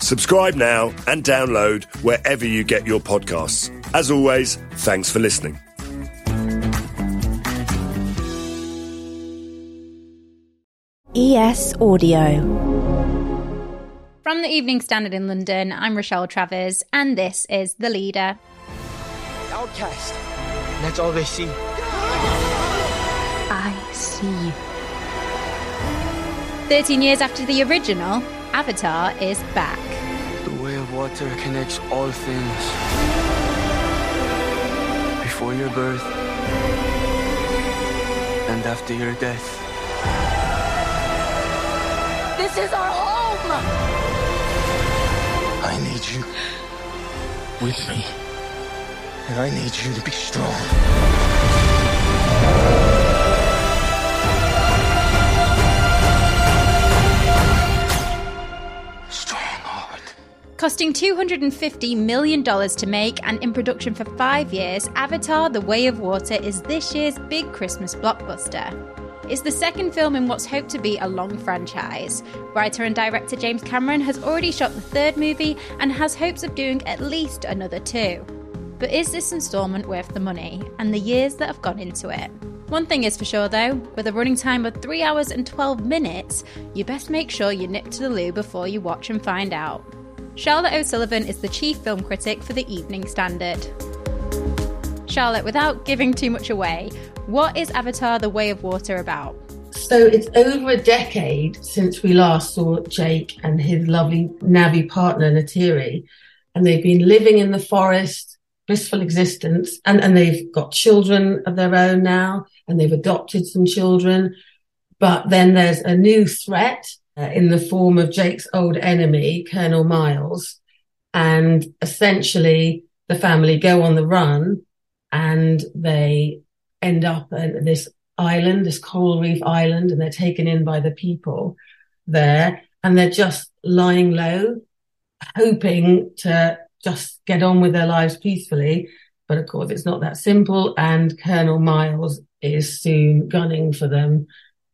Subscribe now and download wherever you get your podcasts. As always, thanks for listening. ES Audio. From the Evening Standard in London, I'm Rochelle Travers, and this is The Leader. Outcast. That's all they see. I see. 13 years after the original, Avatar is back. The way of water connects all things. Before your birth and after your death. This is our home! I need you with me. And I need you to be. Strong Costing $250 million to make and in production for five years, Avatar The Way of Water is this year's big Christmas blockbuster. It's the second film in what's hoped to be a long franchise. Writer and director James Cameron has already shot the third movie and has hopes of doing at least another two. But is this installment worth the money and the years that have gone into it? One thing is for sure though, with a running time of 3 hours and 12 minutes, you best make sure you nip to the loo before you watch and find out. Charlotte O'Sullivan is the chief film critic for the Evening Standard. Charlotte, without giving too much away, what is Avatar The Way of Water about? So it's over a decade since we last saw Jake and his lovely Na'vi partner Neytiri, and they've been living in the forest, blissful existence, and, and they've got children of their own now, and they've adopted some children. But then there's a new threat uh, in the form of Jake's old enemy, Colonel Miles, and essentially the family go on the run and they end up at this island, this coral reef island, and they're taken in by the people there, and they're just lying low, hoping to just get on with their lives peacefully. But of course, it's not that simple, and Colonel Miles is soon gunning for them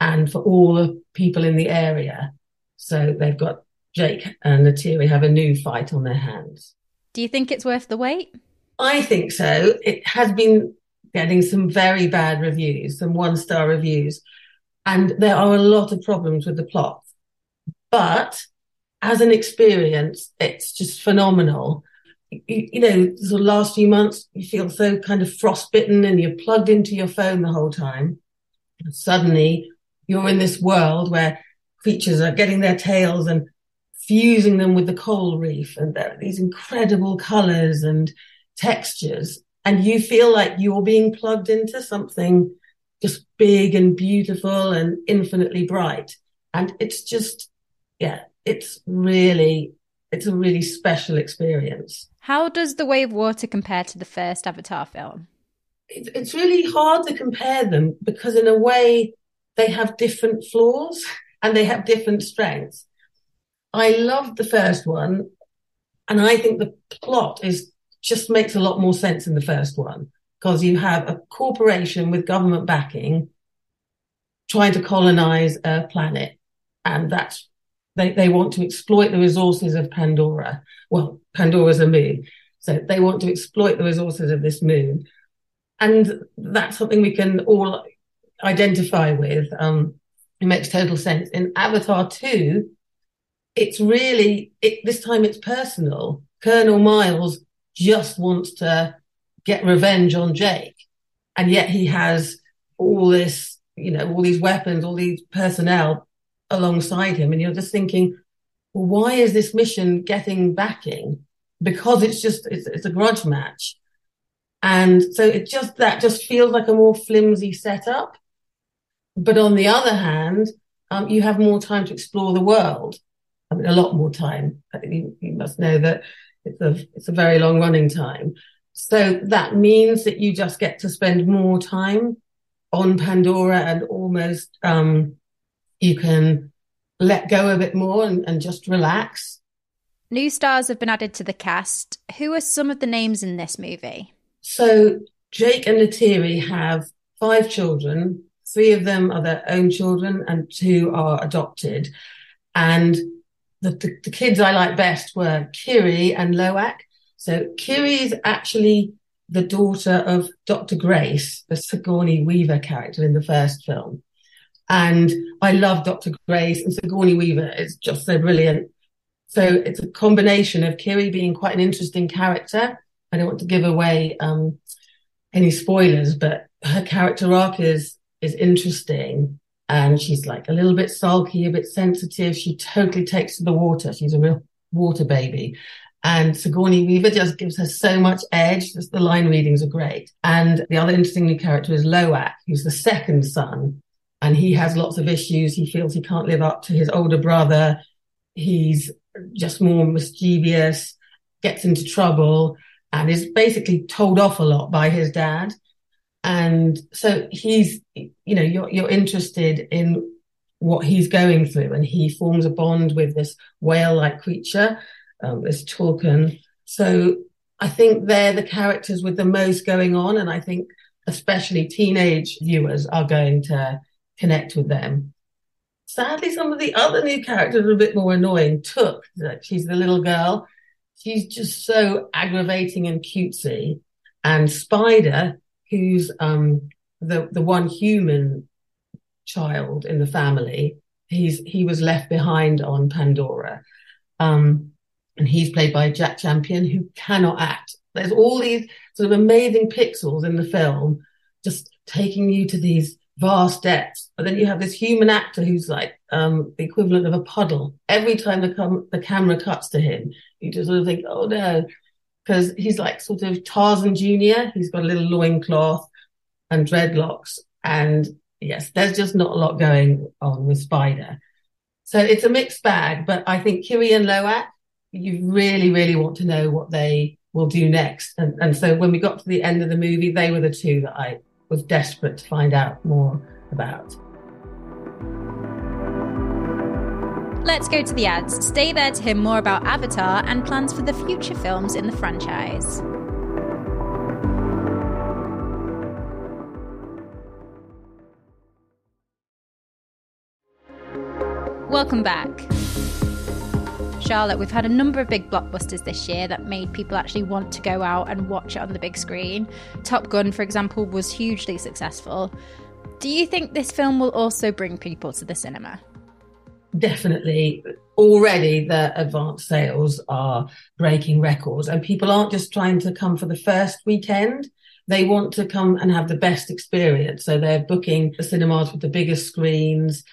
and for all the people in the area. So they've got Jake and Neytiri have a new fight on their hands. Do you think it's worth the wait? I think so. It has been getting some very bad reviews, some one star reviews, and there are a lot of problems with the plot. But as an experience, it's just phenomenal. You, you know, the last few months, you feel so kind of frostbitten and you're plugged into your phone the whole time. And suddenly you're in this world where creatures are getting their tails and fusing them with the coral reef and there are these incredible colors and textures and you feel like you're being plugged into something just big and beautiful and infinitely bright. And it's just, yeah, it's really, it's a really special experience. How does The Way of Water compare to the first Avatar film? It's really hard to compare them because in a way they have different flaws and they have different strengths. I loved the first one and I think the plot is just makes a lot more sense in the first one because you have a corporation with government backing trying to colonize a planet. And that's, they, they want to exploit the resources of Pandora. Well, Pandora's a moon. So they want to exploit the resources of this moon. And that's something we can all identify with. Um, it makes total sense. In Avatar 2, it's really, it, this time it's personal. Colonel Miles just wants to get revenge on Jake. And yet he has all this, you know, all these weapons, all these personnel alongside him. And you're just thinking, well, why is this mission getting backing? Because it's just, it's, it's a grudge match. And so it just, that just feels like a more flimsy setup. But on the other hand, um, you have more time to explore the world I mean, a lot more time. You, you must know that it's a, it's a very long running time. So that means that you just get to spend more time on Pandora and almost, um, you can let go a bit more and, and just relax. New stars have been added to the cast. Who are some of the names in this movie? So Jake and Neytiri have five children. Three of them are their own children and two are adopted. And the, the, the kids I like best were Kiri and Loak. So Kiri is actually the daughter of Dr. Grace, the Sigourney Weaver character in the first film. And I love Dr. Grace and Sigourney Weaver is just so brilliant. So it's a combination of Kiri being quite an interesting character. I don't want to give away um, any spoilers, but her character arc is is interesting and she's like a little bit sulky, a bit sensitive. She totally takes to the water. She's a real water baby. And Sigourney Weaver just gives her so much edge. Just the line readings are great. And the other interesting new character is Loak, who's the second son. And he has lots of issues. He feels he can't live up to his older brother. He's just more mischievous, gets into trouble, and is basically told off a lot by his dad. And so he's, you know, you're, you're interested in what he's going through and he forms a bond with this whale-like creature, um, this Tulkun. So I think they're the characters with the most going on. And I think especially teenage viewers are going to connect with them. Sadly, some of the other new characters are a bit more annoying. Tuk, she's the little girl. She's just so aggravating and cutesy. And Spider, who's um, the the one human child in the family. He's he was left behind on Pandora, um, and he's played by Jack Champion, who cannot act. There's all these sort of amazing pixels in the film, just taking you to these vast depths. But then you have this human actor who's like um, the equivalent of a puddle. Every time the, com- the camera cuts to him, you just sort of think, oh no, because he's like sort of Tarzan Jr. He's got a little loincloth and dreadlocks. And yes, there's just not a lot going on with Spider. So it's a mixed bag, but I think Kiri and Loak, you really, really want to know what they will do next. And, and so when we got to the end of the movie, they were the two that I was desperate to find out more about. Let's go to the ads. Stay there to hear more about Avatar and plans for the future films in the franchise. Welcome back. Charlotte, we've had a number of big blockbusters this year that made people actually want to go out and watch it on the big screen. Top Gun, for example, was hugely successful. Do you think this film will also bring people to the cinema? Definitely already the advanced sales are breaking records and people aren't just trying to come for the first weekend. They want to come and have the best experience. So they're booking the cinemas with the biggest screens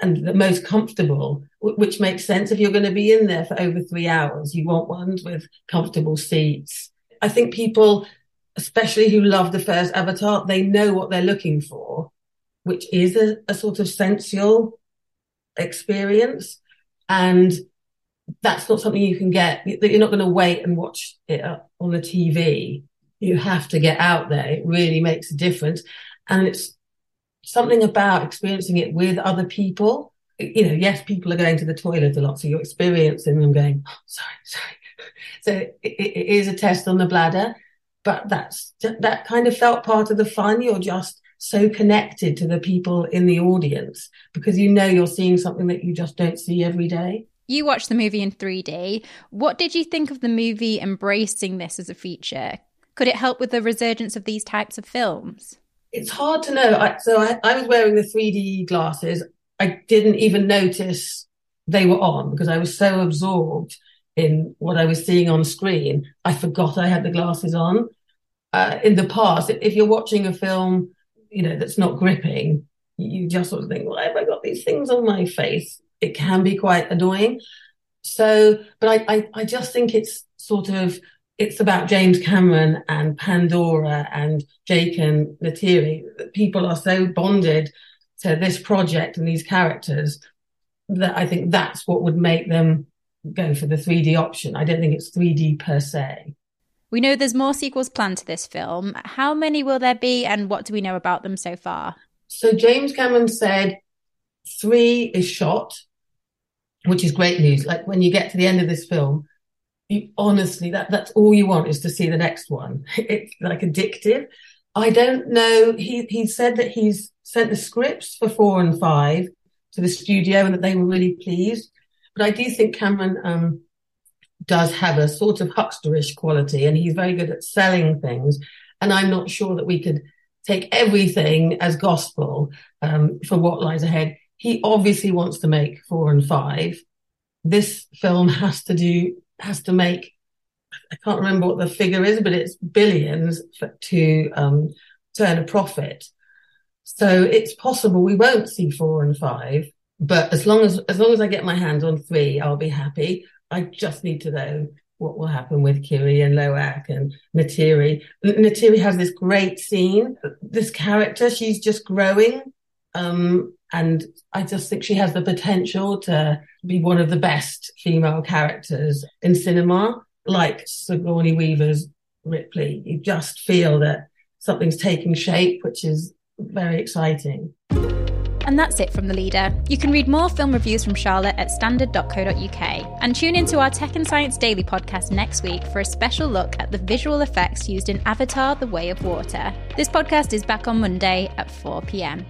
and the most comfortable, which makes sense. If you're going to be in there for over three hours, you want ones with comfortable seats. I think people, especially who love the first Avatar, they know what they're looking for, which is a, a sort of sensual experience. And that's not something you can get. You're not going to wait and watch it on the TV. You have to get out there. It really makes a difference. And it's something about experiencing it with other people. You know, yes, people are going to the toilet a lot. So you're experiencing them going, oh, sorry, sorry. So it, it is a test on the bladder, but that's, that kind of felt part of the fun. You're just so connected to the people in the audience because you know you're seeing something that you just don't see every day. You watched the movie in 3D. What did you think of the movie embracing this as a feature? Could it help with the resurgence of these types of films? It's hard to know. I, so I, I was wearing the 3D glasses. I didn't even notice they were on because I was so absorbed in what I was seeing on screen. I forgot I had the glasses on. Uh, in the past, if you're watching a film you know, that's not gripping, you just sort of think, why have I got these things on my face? It can be quite annoying. So, but I, I, I just think it's sort of, it's about James Cameron and Pandora and Jake and Neytiri. People are so bonded to this project and these characters that I think that's what would make them go for the 3D option. I don't think it's 3D per se. We know there's more sequels planned to this film. How many will there be, and what do we know about them so far? So James Cameron said three is shot, which is great news. Like when you get to the end of this film, you honestly that that's all you want is to see the next one. It's like addictive. I don't know. He he said that he's sent the scripts for four and five to the studio and that they were really pleased. But I do think Cameron um, does have a sort of hucksterish quality, and he's very good at selling things. And I'm not sure that we could take everything as gospel um, for what lies ahead. He obviously wants to make four and five. This film has to do has to make I can't remember what the figure is, but it's billions for, to um, turn a profit. So it's possible we won't see four and five, but as long as as long as I get my hands on three, I'll be happy. I just need to know what will happen with Kiri and Loak and Neytiri. Neytiri has this great scene. This character, she's just growing. Um, and I just think she has the potential to be one of the best female characters in cinema, like Sigourney Weaver's Ripley. You just feel that something's taking shape, which is very exciting. And that's it from The Leader. You can read more film reviews from Charlotte at standard.co.uk and tune into our Tech and Science Daily podcast next week for a special look at the visual effects used in Avatar The Way of Water. This podcast is back on Monday at 4 pm.